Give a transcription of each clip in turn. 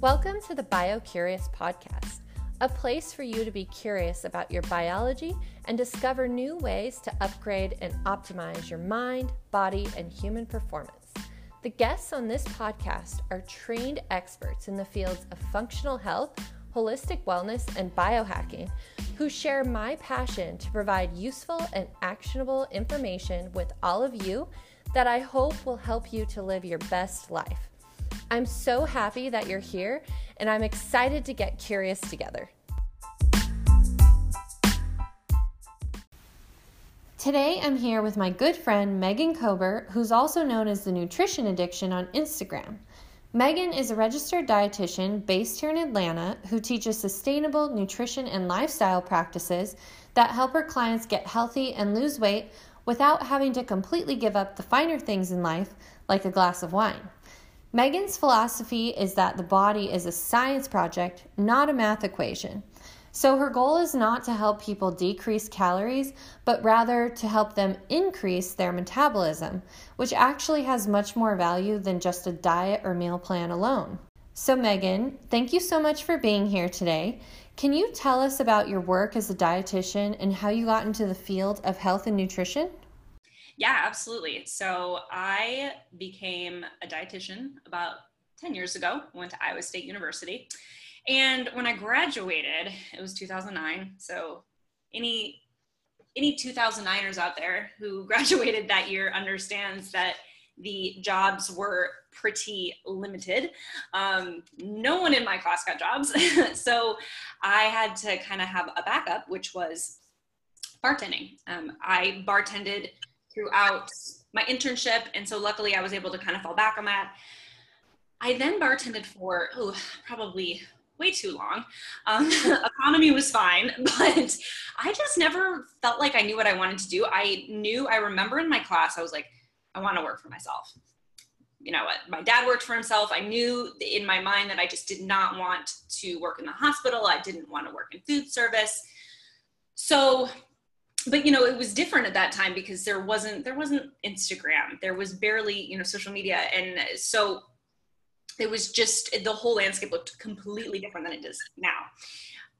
Welcome to the BioCurious podcast, a place for you to be curious about your biology and discover new ways to upgrade and optimize your mind, body, and human performance. The guests on this podcast are trained experts in the fields of functional health, holistic wellness, and biohacking who share my passion to provide useful and actionable information with all of you that I hope will help you to live your best life. I'm so happy that you're here, and I'm excited to get curious together. Today, I'm here with my good friend Megan Kober, who's also known as the Nutrition Addiction on Instagram. Megan is a registered dietitian based here in Atlanta who teaches sustainable nutrition and lifestyle practices that help her clients get healthy and lose weight without having to completely give up the finer things in life, like a glass of wine. Megan's philosophy is that the body is a science project, not a math equation. So her goal is not to help people decrease calories, but rather to help them increase their metabolism, which actually has much more value than just a diet or meal plan alone. So, Megan, thank you so much for being here today. Can you tell us about your work as a dietitian and how you got into the field of health and nutrition? Yeah, absolutely. So I became a dietitian about 10 years ago, went to Iowa State University. And when I graduated, it was 2009. So any any 2009ers out there who graduated that year understands that the jobs were pretty limited. Um, no one in my class got jobs. so I had to kind of have a backup, which was bartending. Um, I bartended throughout my internship. And so luckily I was able to kind of fall back on that. I then bartended for, oh, probably way too long. Um, economy was fine, but I just never felt like I knew what I wanted to do. I knew, I remember in my class, I was like, I want to work for myself. You know what? My dad worked for himself. I knew in my mind that I just did not want to work in the hospital. I didn't want to work in food service. So but you know it was different at that time because there wasn't there wasn't instagram. There was barely you know social media. And so it was just the whole landscape looked completely different than it does now.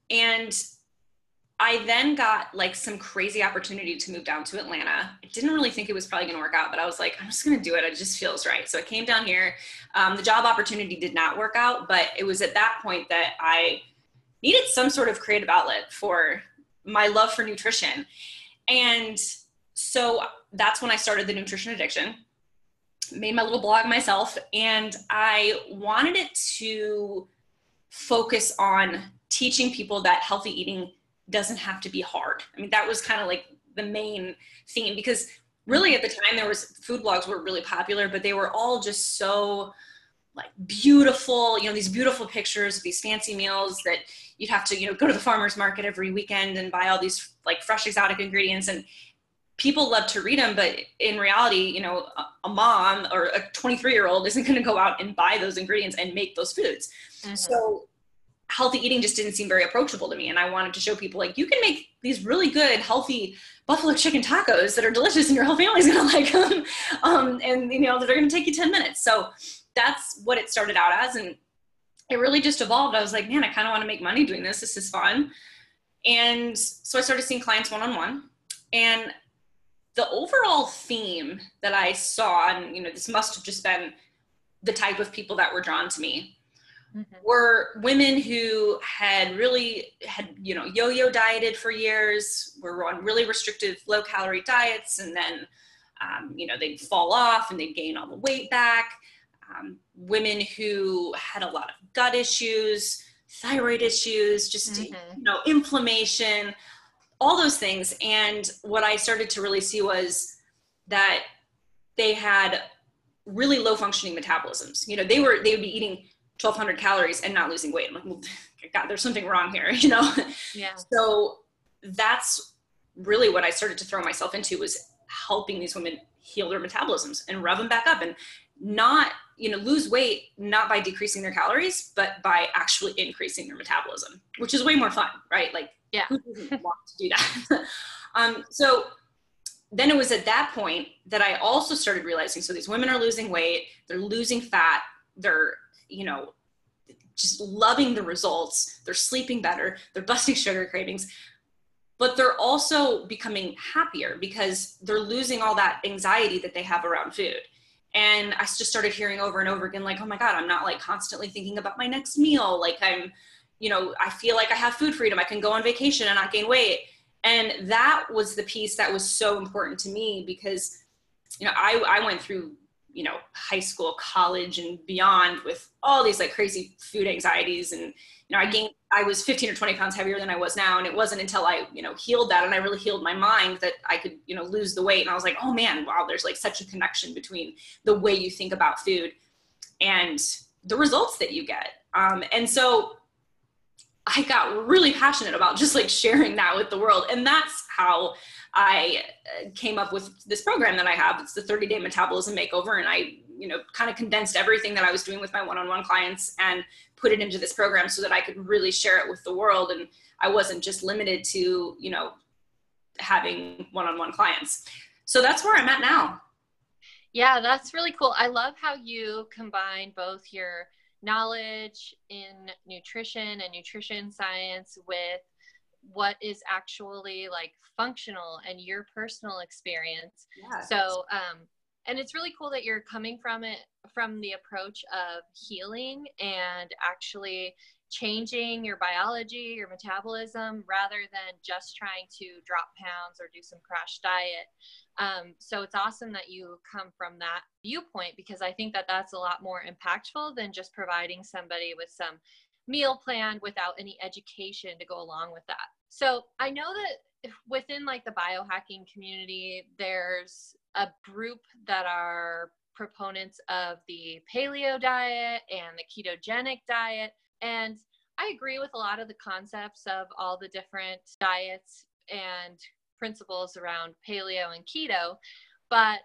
And i then got like some crazy opportunity to move down to atlanta. I didn't really think it was probably going to work out but i was like i'm just going to do it. It just feels right. So i came down here. Um, the job opportunity did not work out but it was at that point that i needed some sort of creative outlet for my love for nutrition. And so that's when I started the nutrition addiction. Made my little blog myself, and I wanted it to focus on teaching people that healthy eating doesn't have to be hard. I mean, that was kind of like the main theme because really at the time there was food blogs were really popular, but they were all just so like beautiful, you know, these beautiful pictures of these fancy meals that you'd have to, you know, go to the farmer's market every weekend and buy all these like fresh exotic ingredients. And people love to read them, but in reality, you know, a, mom or a 23 year old isn't going to go out and buy those ingredients and make those foods. Mm-hmm. So healthy eating just didn't seem very approachable to me. And I wanted to show people like you can make these really good, healthy buffalo chicken tacos that are delicious and your whole family's going to like them. Um, and, you know, that are going to take you 10 minutes. So that's what it started out as. And it really just evolved. I was like, man, I kind of want to make money doing this. This is fun. And so I started seeing clients one on one. And the overall theme that I saw, and you know, this must have just been the type of people that were drawn to me, mm-hmm. were women who had really had you know yo-yo dieted for years, were on really restrictive low calorie diets, and then um, you know they'd fall off and they'd gain all the weight back um, women who had a lot of gut issues, thyroid issues, just mm-hmm. you know inflammation, all those things. And what I started to really see was that they had really low functioning metabolisms. You know, they were they would be eating 1,200 calories and not losing weight. I'm like, well, God, there's something wrong here. You know. Yeah. So that's really what I started to throw myself into was helping these women heal their metabolisms and rev them back up and not you know lose weight not by decreasing their calories but by actually increasing their metabolism which is way more fun right like yeah who doesn't want to do that um, so then it was at that point that i also started realizing so these women are losing weight they're losing fat they're you know just loving the results. They're sleeping better. They're busting sugar cravings. But they're also becoming happier because they're losing all that anxiety that they have around food. And I just started hearing over and over again, like, oh my God, I'm not like constantly thinking about my next meal. Like, I'm, you know, I feel like I have food freedom. I can go on vacation and not gain weight. And that was the piece that was so important to me because, you know, I, I went through you know high school college and beyond with all these like crazy food anxieties. And you know i gained i was 15 or 20 pounds heavier than i was now. And it wasn't until i you know healed that and i really healed my mind that i could you know lose the weight. And i was like oh man wow there's like such a connection between the way you think about food and the results that you get. Um, and so i got really passionate about just like sharing that with the world. And that's how I uh, came up with this program that I have. It's the 30 day metabolism makeover. And I, you know, kind of condensed everything that I was doing with my one on one clients and put it into this program so that I could really share it with the world. And I wasn't just limited to, you know, having one on one clients. So that's where I'm at now. Yeah, that's really cool. I love how you combine both your knowledge in nutrition and nutrition science with what is actually like functional and your personal experience. Yeah. So, um, and it's really cool that you're coming from it from the approach of healing and actually changing your biology, your metabolism, rather than just trying to drop pounds or do some crash diet. Um, so it's awesome that you come from that viewpoint because I think that that's a lot more impactful than just providing somebody with some meal plan without any education to go along with that. So I know that within like the biohacking community, there's a group that are proponents of the paleo diet and the ketogenic diet. And I agree with a lot of the concepts of all the different diets and principles around paleo and keto. But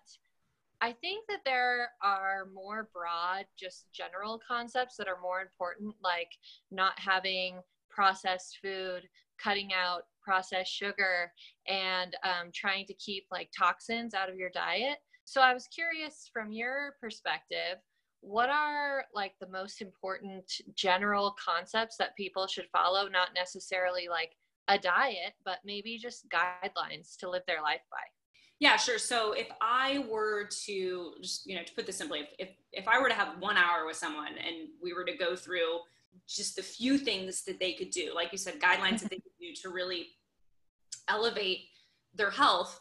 I think that there are more broad, just general concepts that are more important, like not having processed food, cutting out processed sugar, and um, trying to keep like toxins out of your diet. So I was curious from your perspective, what are like the most important general concepts that people should follow, not necessarily like a diet, but maybe just guidelines to live their life by? Yeah, sure. So if I were to just, you know, to put this simply, if, if, if I were to have one hour with someone and we were to go through just the few things that they could do, like you said, guidelines that they could do to really elevate their health,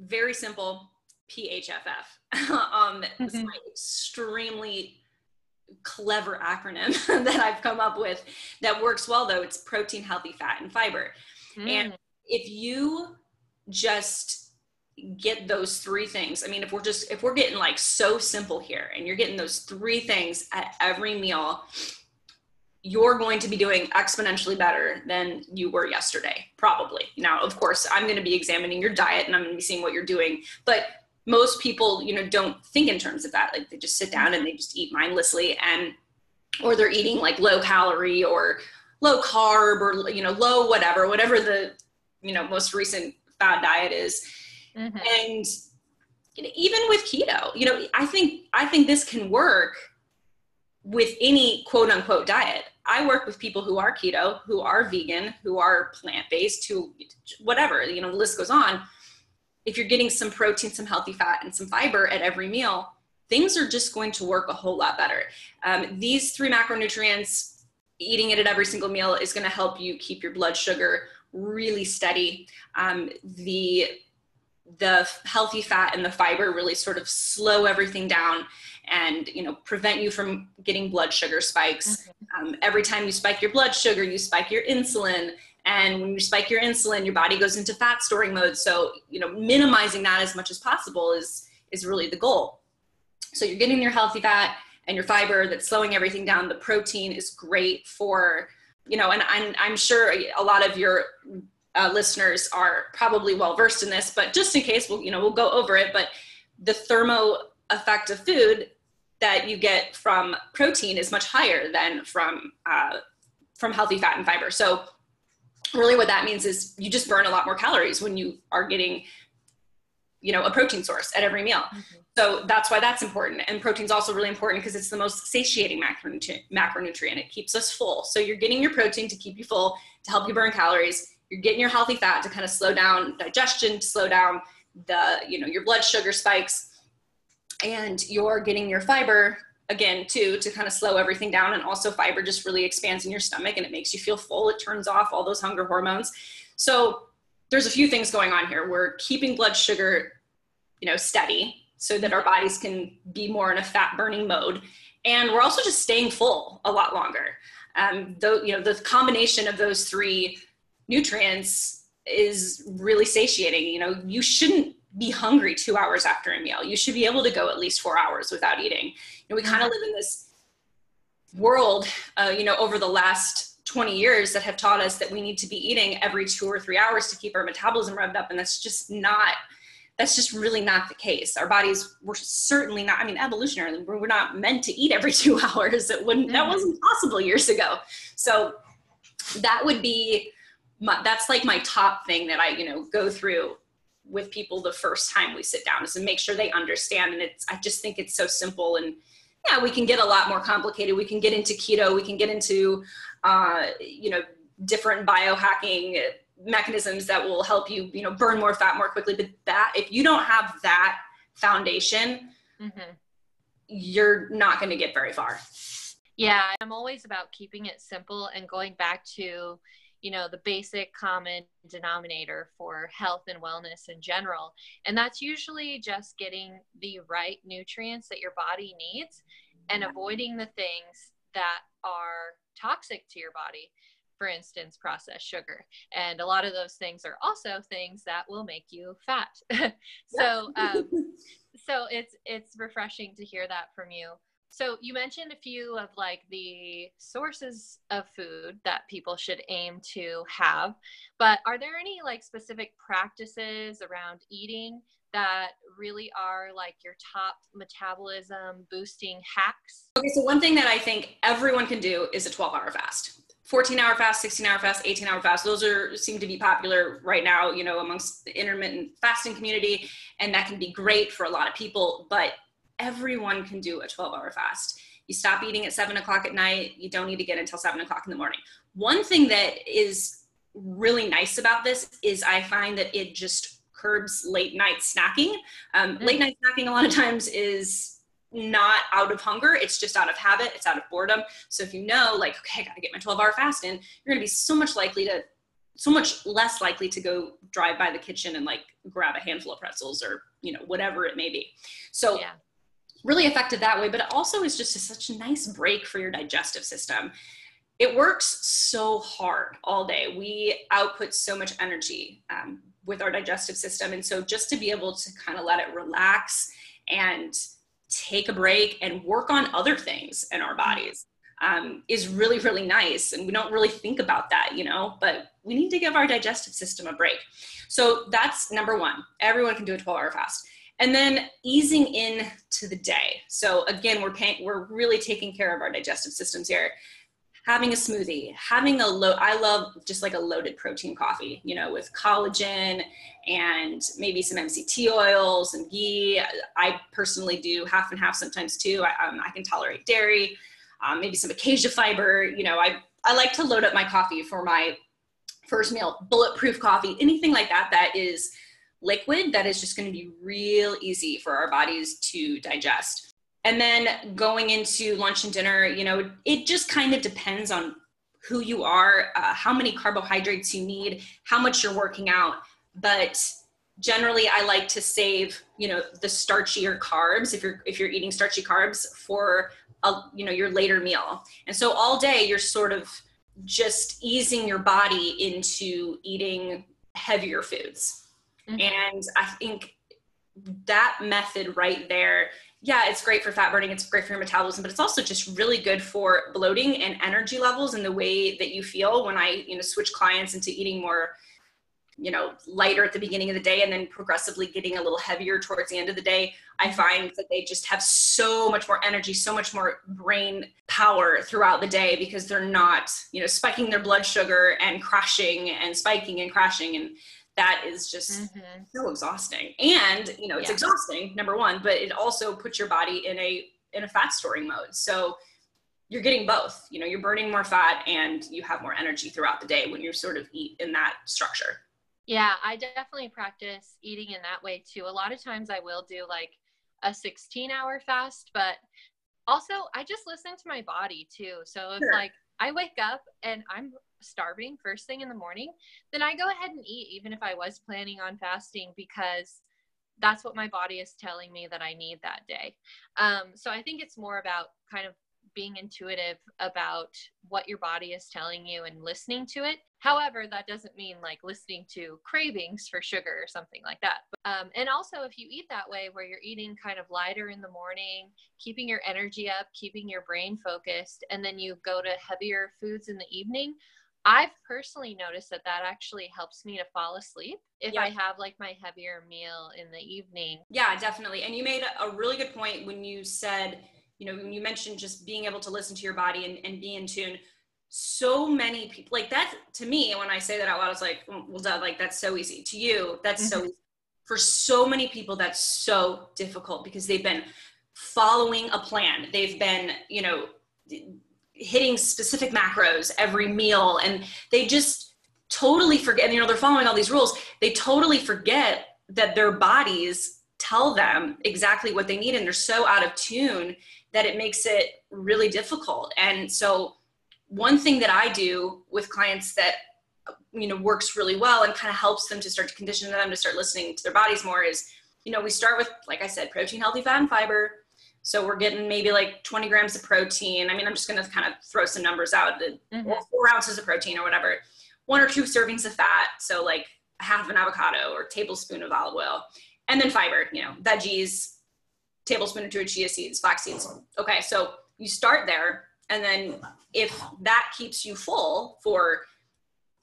very simple PHFF. um, it's mm-hmm. my extremely clever acronym that I've come up with that works well though. It's protein, healthy fat, and fiber. Mm. And if you just get those three things. I mean if we're just if we're getting like so simple here and you're getting those three things at every meal you're going to be doing exponentially better than you were yesterday probably. Now of course i'm going to be examining your diet and i'm going to be seeing what you're doing but most people you know don't think in terms of that. Like they just sit down and they just eat mindlessly and or they're eating like low calorie or low carb or you know low whatever whatever the you know most recent fad diet is Mm-hmm. And even with keto, you know, I think I think this can work with any quote unquote diet. I work with people who are keto, who are vegan, who are plant based, who whatever, you know, the list goes on. If you're getting some protein, some healthy fat, and some fiber at every meal, things are just going to work a whole lot better. Um, these three macronutrients, eating it at every single meal is going to help you keep your blood sugar really steady. Um, the the healthy fat and the fiber really sort of slow everything down and you know prevent you from getting blood sugar spikes. Um, every time you spike your blood sugar you spike your insulin. And when you spike your insulin your body goes into fat storing mode. So you know minimizing that as much as possible is is really the goal. So you're getting your healthy fat and your fiber that's slowing everything down. The protein is great for you know and I'm, I'm sure a lot of your uh, listeners are probably well versed in this, but just in case, we'll you know we'll go over it. But the thermo effect of food that you get from protein is much higher than from uh, from healthy fat and fiber. So really, what that means is you just burn a lot more calories when you are getting you know a protein source at every meal mm-hmm. so that's why that's important and protein's also really important because it's the most satiating macronutrient macronutrient it keeps us full so you're getting your protein to keep you full to help you burn calories you're getting your healthy fat to kind of slow down digestion to slow down the you know your blood sugar spikes and you're getting your fiber again too to kind of slow everything down and also fiber just really expands in your stomach and it makes you feel full it turns off all those hunger hormones so there's a few things going on here. We're keeping blood sugar, you know, steady so that our bodies can be more in a fat burning mode. And we're also just staying full a lot longer. Um, though, you know, the combination of those three nutrients is really satiating. You know, you shouldn't be hungry two hours after a meal. You should be able to go at least four hours without eating. You know, we kind of live in this world, uh, you know, over the last 20 years that have taught us that we need to be eating every two or three hours to keep our metabolism revved up and that's just not that's just really not the case our bodies were certainly not i mean evolutionarily we're not meant to eat every two hours it wouldn't that mm-hmm. wasn't possible years ago so that would be my, that's like my top thing that i you know go through with people the first time we sit down is to make sure they understand and it's i just think it's so simple and yeah we can get a lot more complicated we can get into keto we can get into uh, you know, different biohacking mechanisms that will help you, you know, burn more fat more quickly. But that, if you don't have that foundation, mm-hmm. you're not going to get very far. Yeah, I'm always about keeping it simple and going back to, you know, the basic common denominator for health and wellness in general. And that's usually just getting the right nutrients that your body needs and avoiding the things that are toxic to your body. For instance processed sugar. And a lot of those things are also things that will make you fat. So um, so it's it's refreshing to hear that from you so you mentioned a few of like the sources of food that people should aim to have but are there any like specific practices around eating that really are like your top metabolism boosting hacks? Okay, so one thing that I think everyone can do is a 12 hour fast. 14 hour fast, 16 hour fast, 18 hour fast. Those are seem to be popular right now, you know, amongst the intermittent fasting community. And that can be great for a lot of people, but everyone can do a 12 hour fast. You stop eating at seven o'clock at night. You don't need to get until seven o'clock in the morning. One thing that is really nice about this is I find that it just curbs late night snacking. Um, mm-hmm. Late night snacking, a lot of times, is not out of hunger, it's just out of habit, it's out of boredom. So if you know, like, okay, I gotta get my 12 hour fast in, you're gonna be so much likely to, so much less likely to go drive by the kitchen and like grab a handful of pretzels or, you know, whatever it may be. So, yeah. Really effective that way, but it also is just a, such a nice break for your digestive system it works so hard all day. We output so much energy. Um, with our digestive system. And so just to be able to kind of let it relax and take a break and work on other things in our bodies um, is really, really nice. And we don't really think about that, you know, but we need to give our digestive system a break. So that's number one. Everyone can do a 12 hour fast. And then easing in to the day. So again, we're paying, we're really taking care of our digestive systems here having a smoothie, having a low, I love just like a loaded protein coffee, you know, with collagen and maybe some MCT oils and ghee. I personally do half and half sometimes too. I, um, I can tolerate dairy, um, maybe some acacia fiber. You know, I, I like to load up my coffee for my first meal, bulletproof coffee, anything like that that is liquid that is just going to be real easy for our bodies to digest. And then going into lunch and dinner you know it just kind of depends on who you are uh, how many carbohydrates you need how much you're working out. But generally i like to save you know the starchier carbs if you're if you're eating starchy carbs for a, you know your later meal. And so all day you're sort of just easing your body into eating heavier foods mm-hmm. and i think that method right there yeah, it's great for fat burning, it's great for your metabolism, but it's also just really good for bloating and energy levels and the way that you feel when I, you know, switch clients into eating more, you know, lighter at the beginning of the day and then progressively getting a little heavier towards the end of the day. I find that they just have so much more energy, so much more brain power throughout the day because they're not, you know, spiking their blood sugar and crashing and spiking and crashing and that is just mm-hmm. so exhausting and you know it's yeah. exhausting number one but it also puts your body in a in a fat storing mode so you're getting both you know you're burning more fat and you have more energy throughout the day when you sort of eat in that structure yeah i definitely practice eating in that way too a lot of times i will do like a 16 hour fast but also i just listen to my body too so it's sure. like i wake up and i'm starving first thing in the morning, then I go ahead and eat, even if I was planning on fasting, because that's what my body is telling me that I need that day. Um, so I think it's more about kind of being intuitive about what your body is telling you and listening to it. However, that doesn't mean like listening to cravings for sugar or something like that. Um, and also, if you eat that way, where you're eating kind of lighter in the morning, keeping your energy up, keeping your brain focused, and then you go to heavier foods in the evening, I've personally noticed that that actually helps me to fall asleep if yeah. I have like my heavier meal in the evening. Yeah, definitely. And you made a really good point when you said, you know, when you mentioned just being able to listen to your body and, and be in tune. So many people like that to me, when I say that out loud, it's like, well, duh, like that's so easy. To you, that's mm-hmm. so easy. For so many people, that's so difficult because they've been following a plan. They've been, you know, hitting specific macros every meal and they just totally forget and, you know they're following all these rules. They totally forget that their bodies tell them exactly what they need and they're so out of tune that it makes it really difficult. And so one thing that i do with clients that you know works really well and kind of helps them to start to condition them to start listening to their bodies more is you know we start with like i said protein healthy fat and fiber so we're getting maybe like 20 grams of protein. I mean, I'm just going to kind of throw some numbers out, mm-hmm. four ounces of protein or whatever, one or two servings of fat. So like half an avocado or tablespoon of olive oil, and then fiber, you know, veggies, tablespoon or two of chia seeds, flax seeds. Okay. So you start there. And then if that keeps you full for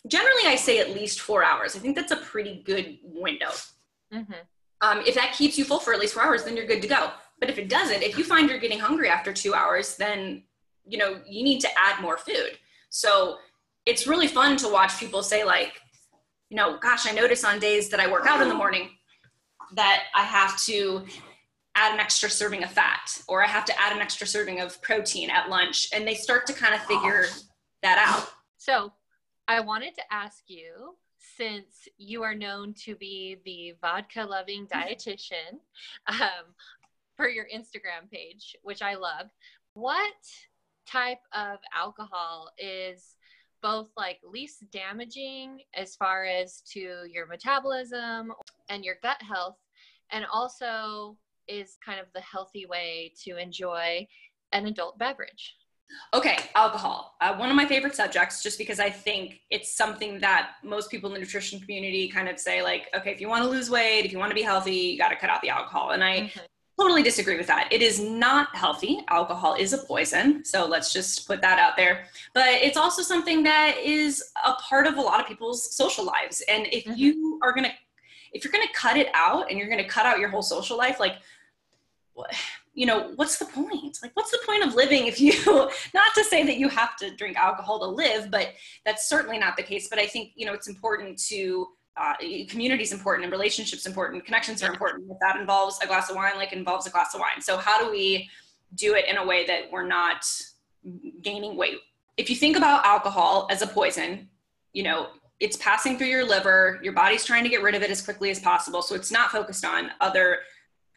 generally, I say at least four hours. I think that's a pretty good window. Mm-hmm. Um, if that keeps you full for at least four hours, then you're good to go. But if it doesn't, if you find you're getting hungry after two hours, then you know you need to add more food. So it's really fun to watch people say like, you know, gosh, I notice on days that I work out in the morning that I have to add an extra serving of fat or I have to add an extra serving of protein at lunch. And they start to kind of figure that out. So I wanted to ask you since you are known to be the vodka loving dietitian, um, for your Instagram page, which I love. What type of alcohol is both like least damaging as far as to your metabolism and your gut health and also is kind of the healthy way to enjoy an adult beverage? Okay alcohol. Uh, one of my favorite subjects just because i think it's something that most people in the nutrition community kind of say like okay if you want to lose weight if you want to be healthy you got to cut out the alcohol. And i mm-hmm totally disagree with that. It is not healthy. Alcohol is a poison. So let's just put that out there. But it's also something that is a part of a lot of people's social lives. And if mm-hmm. you are going to, if you're going to cut it out and you're going to cut out your whole social life, like, you know, what's the point? Like, what's the point of living if you, not to say that you have to drink alcohol to live, but that's certainly not the case. But I think, you know, it's important to uh, community is important and relationships important connections are important. If that involves a glass of wine like involves a glass of wine. So how do we do it in a way that we're not gaining weight? If you think about alcohol as a poison you know it's passing through your liver. Your body's trying to get rid of it as quickly as possible. So it's not focused on other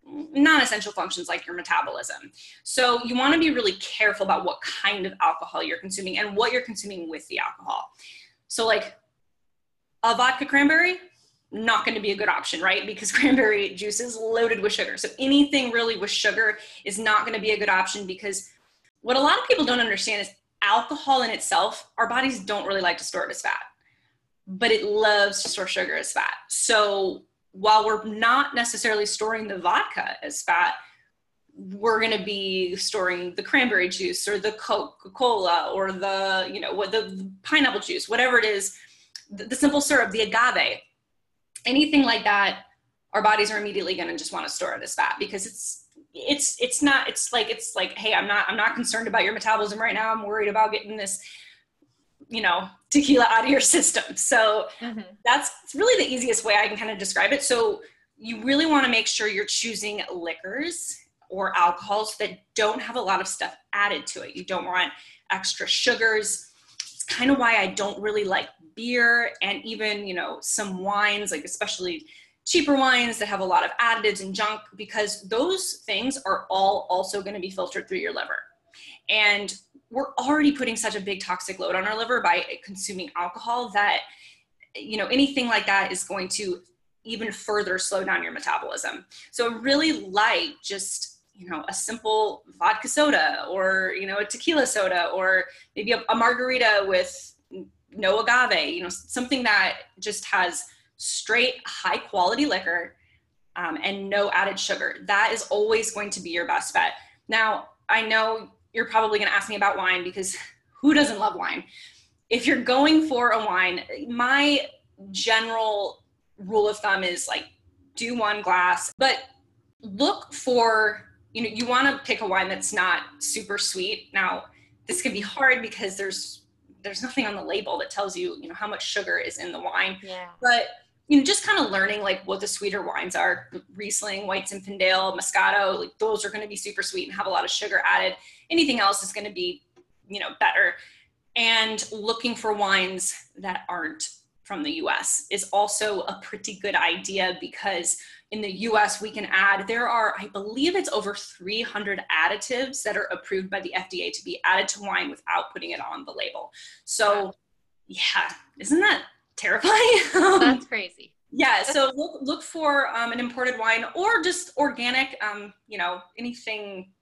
non-essential functions like your metabolism. So you want to be really careful about what kind of alcohol you're consuming and what you're consuming with the alcohol. So like a vodka cranberry not going to be a good option, right? Because cranberry juice is loaded with sugar. So anything really with sugar is not going to be a good option because what a lot of people don't understand is alcohol in itself, our bodies don't really like to store it as fat, but it loves to store sugar as fat. So while we're not necessarily storing the vodka as fat, we're going to be storing the cranberry juice or the Coca-Cola or the, you know, what the pineapple juice, whatever it is the, simple syrup, the agave, anything like that, our bodies are immediately going to just want to store this fat because it's it's it's not it's like it's like hey i'm not i'm not concerned about your metabolism right now i'm worried about getting this you know tequila out of your system. So mm-hmm. that's really the easiest way I can kind of describe it. So you really want to make sure you're choosing liquors or alcohols that don't have a lot of stuff added to it. You don't want extra sugars. It's kind of why I don't really like beer and even, you know, some wines, like especially cheaper wines that have a lot of additives and junk, because those things are all also going to be filtered through your liver. And we're already putting such a big toxic load on our liver by consuming alcohol that you know anything like that is going to even further slow down your metabolism so really light just you know a simple vodka soda or you know a tequila soda or maybe a, a margarita with no agave you know something that just has straight high quality liquor um, and no added sugar that is always going to be your best bet now i know you're probably going to ask me about wine because who doesn't love wine? If you're going for a wine, my general rule of thumb is like do one glass, but look for, you know, you want to pick a wine that's not super sweet. Now, this can be hard because there's there's nothing on the label that tells you, you know, how much sugar is in the wine. Yeah. But you know, just kind of learning like what the sweeter wines are. Riesling, White Zinfandel, Moscato, like those are going to be super sweet and have a lot of sugar added. Anything else is going to be, you know, better. And looking for wines that aren't from the US is also a pretty good idea because in the US we can add, there are, I believe it's over 300 additives that are approved by the FDA to be added to wine without putting it on the label. So, yeah, isn't that terrifying. That's crazy. yeah, so look look for um, an imported wine or just organic. Um, you know, anything,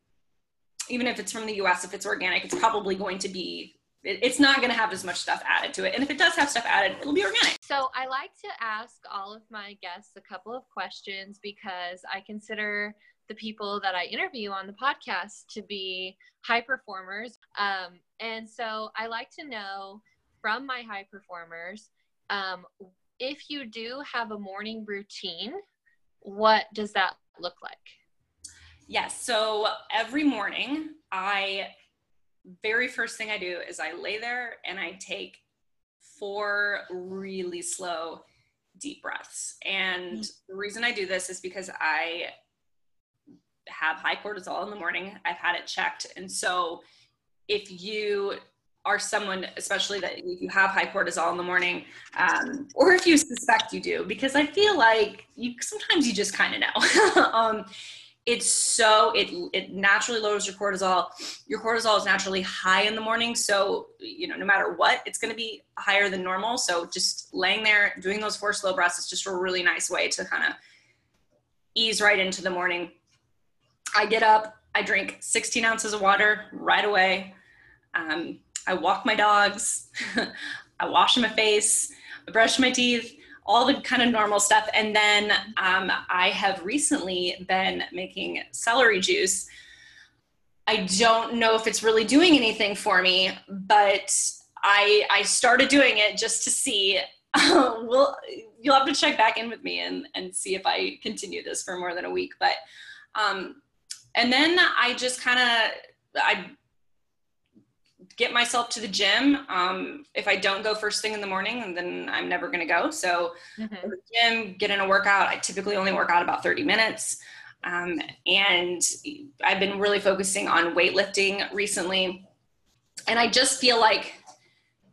even if it's from the U.S., if it's organic, it's probably going to be. It's not going to have as much stuff added to it, and if it does have stuff added, it'll be organic. So I like to ask all of my guests a couple of questions because I consider the people that I interview on the podcast to be high performers. Um, and so I like to know from my high performers um, if you do have a morning routine, what does that look like? Yes. So every morning, I very first thing I do is I lay there and I take four really slow deep breaths. And mm-hmm. the reason I do this is because I have high cortisol in the morning. I've had it checked. And so if you are someone, especially that you have high cortisol in the morning, um, or if you suspect you do, because I feel like you sometimes you just kind of know. um, it's so it it naturally lowers your cortisol. Your cortisol is naturally high in the morning, so you know no matter what, it's going to be higher than normal. So just laying there, doing those four slow breaths is just a really nice way to kind of ease right into the morning. I get up, I drink 16 ounces of water right away. Um, I walk my dogs, I wash my face, I brush my teeth, all the kind of normal stuff. And then um, I have recently been making celery juice. I don't know if it's really doing anything for me, but I I started doing it just to see. well, you'll have to check back in with me and and see if I continue this for more than a week. But um, and then I just kind of I get myself to the gym. Um, if I don't go first thing in the morning, then I'm never going to go. So, mm-hmm. gym, get in a workout. I typically only work out about 30 minutes. Um, and I've been really focusing on weightlifting recently. And I just feel like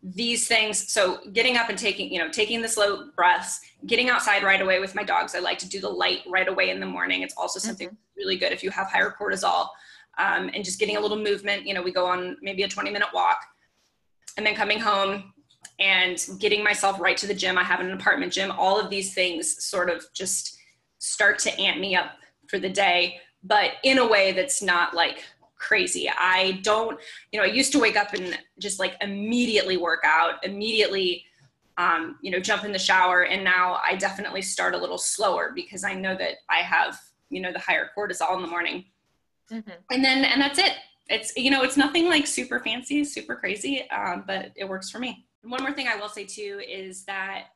these things so getting up and taking you know taking the slow breaths getting outside right away with my dogs i like to do the light right away in the morning it's also something mm-hmm. really good if you have higher cortisol um, and just getting a little movement. You know, we go on maybe a 20 minute walk and then coming home and getting myself right to the gym. I have an apartment gym. All of these things sort of just start to amp me up for the day, but in a way that's not like crazy. I don't, you know, I used to wake up and just like immediately work out, immediately, um, you know, jump in the shower. And now I definitely start a little slower because I know that I have, you know, the higher cortisol in the morning. Mm-hmm. And then, and that's it. It's, you know, it's nothing like super fancy, super crazy, um, but it works for me. One more thing I will say too is that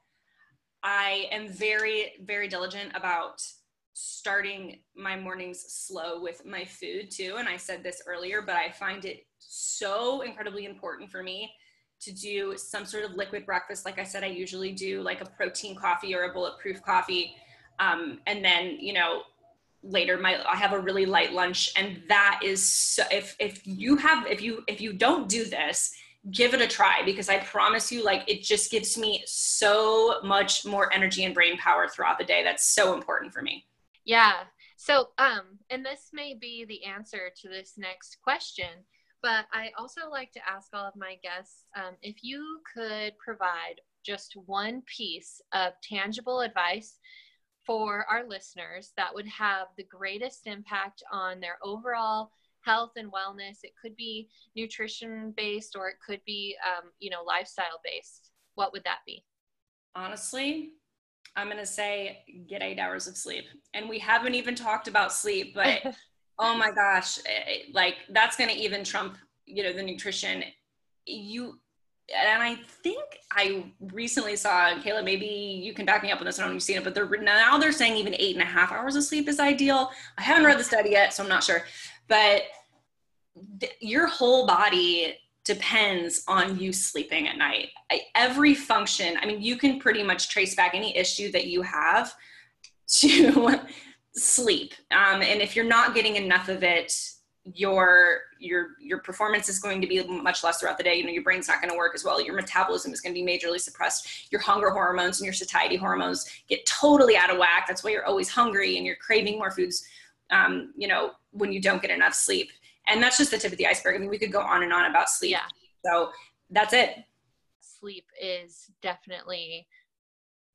I am very, very diligent about starting my mornings slow with my food too. And I said this earlier, but I find it so incredibly important for me to do some sort of liquid breakfast. Like I said, I usually do like a protein coffee or a bulletproof coffee. Um, and then, you know, later my I have a really light lunch. And that is so, if if you have if you if you don't do this, give it a try because I promise you, like it just gives me so much more energy and brain power throughout the day. That's so important for me. Yeah. So um, and this may be the answer to this next question but I also like to ask all of my guests um, if you could provide just one piece of tangible advice for our listeners that would have the greatest impact on their overall health and wellness. It could be nutrition based or it could be, um, you know, lifestyle based. What would that be? Honestly, I'm going to say get eight hours of sleep. And we haven't even talked about sleep, but oh my gosh, eh, eh, like that's going to even trump, you know, the nutrition. You, and I think I recently saw, Kayla, maybe you can back me up on this. I don't know you've seen it, but they're now they're saying even eight and a half hours of sleep is ideal. I haven't read the study yet, so I'm not sure. But th- your whole body depends on you sleeping at night. I, every function, I mean, you can pretty much trace back any issue that you have to sleep. Um, and if you're not getting enough of it, your your your performance is going to be much less throughout the day. You know, your brain's not going to work as well. Your metabolism is going to be majorly suppressed. Your hunger hormones and your satiety hormones get totally out of whack. That's why you're always hungry and you're craving more foods. Um, you know, when you don't get enough sleep. And that's just the tip of the iceberg. I mean, we could go on and on about sleep. Yeah. So that's it. Sleep is definitely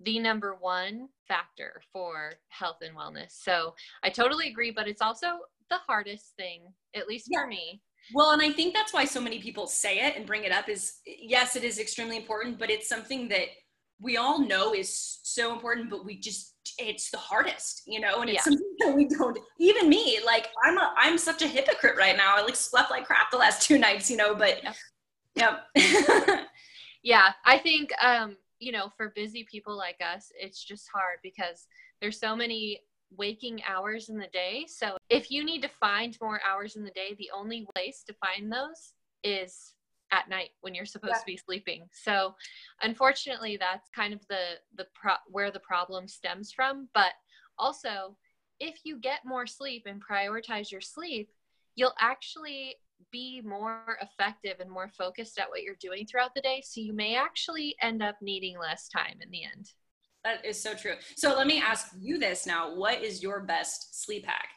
the number one factor for health and wellness. So I totally agree, but it's also the hardest thing, at least yeah. for me. Well, and I think that's why so many people say it and bring it up is yes, it is extremely important, but it's something that we all know is so important, but we just it's the hardest, you know, and it's yeah. something that we don't even me, like I'm a I'm such a hypocrite right now. I like slept like crap the last two nights, you know, but yeah. yeah, I think um you know, for busy people like us, it's just hard because there's so many waking hours in the day. So if you need to find more hours in the day, the only place to find those is at night when you're supposed yeah. to be sleeping. So unfortunately that's kind of the the pro- where the problem stems from, but also if you get more sleep and prioritize your sleep, you'll actually be more effective and more focused at what you're doing throughout the day. So you may actually end up needing less time in the end. That is so true. So let me ask you this now. What is your best sleep hack?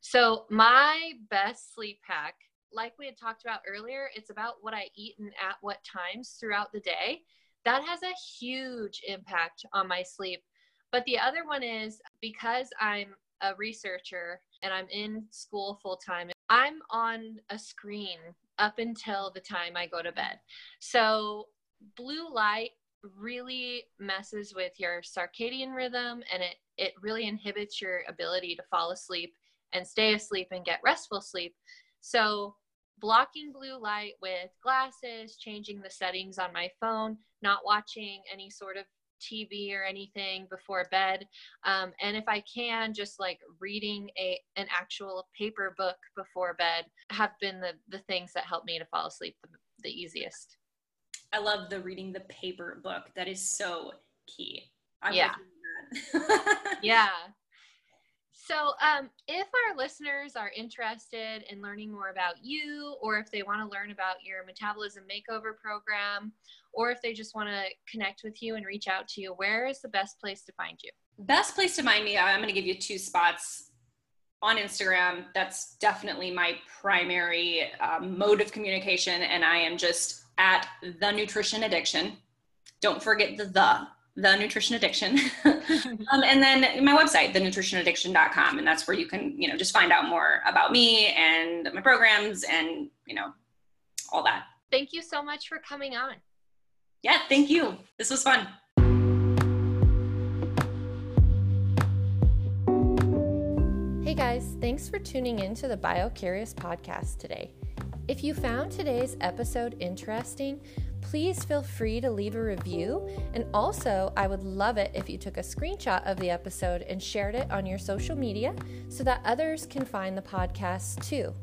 So my best sleep hack, like we had talked about earlier, it's about what I eat and at what times throughout the day. That has a huge impact on my sleep. But the other one is because I'm a researcher and I'm in school full time, I'm on a screen up until the time I go to bed. So blue light really messes with your circadian rhythm and it it really inhibits your ability to fall asleep and stay asleep and get restful sleep. So blocking blue light with glasses, changing the settings on my phone, not watching any sort of TV or anything before bed. Um, and if I can, just like reading a an actual paper book before bed have been the the things that help me to fall asleep the, the easiest. I love the reading the paper book. That is so key. I'm yeah. yeah. So, um, if our listeners are interested in learning more about you, or if they want to learn about your metabolism makeover program, or if they just want to connect with you and reach out to you, where is the best place to find you? Best place to find me, I'm going to give you two spots on Instagram. That's definitely my primary um, mode of communication, and I am just at the nutrition addiction. Don't forget the the the nutrition addiction. Um, and then my website thenutritionaddiction.com and that's where you can you know just find out more about me and my programs and you know all that. Thank you so much for coming on. Yeah thank you. This was fun. Hey guys thanks for tuning in to the biocurious podcast today if you found today's episode interesting please feel free to leave a review. And also, I would love it if you took a screenshot of the episode and shared it on your social media so that others can find the podcast too.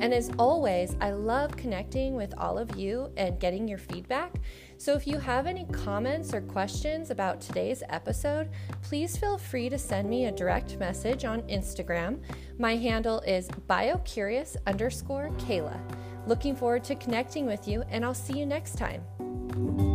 And as always, I love connecting with all of you and getting your feedback. So if you have any comments or questions about today's episode, please feel free to send me a direct message on Instagram. My handle is biocurious underscore Kayla. Looking forward to connecting with you, and I'll see you next time.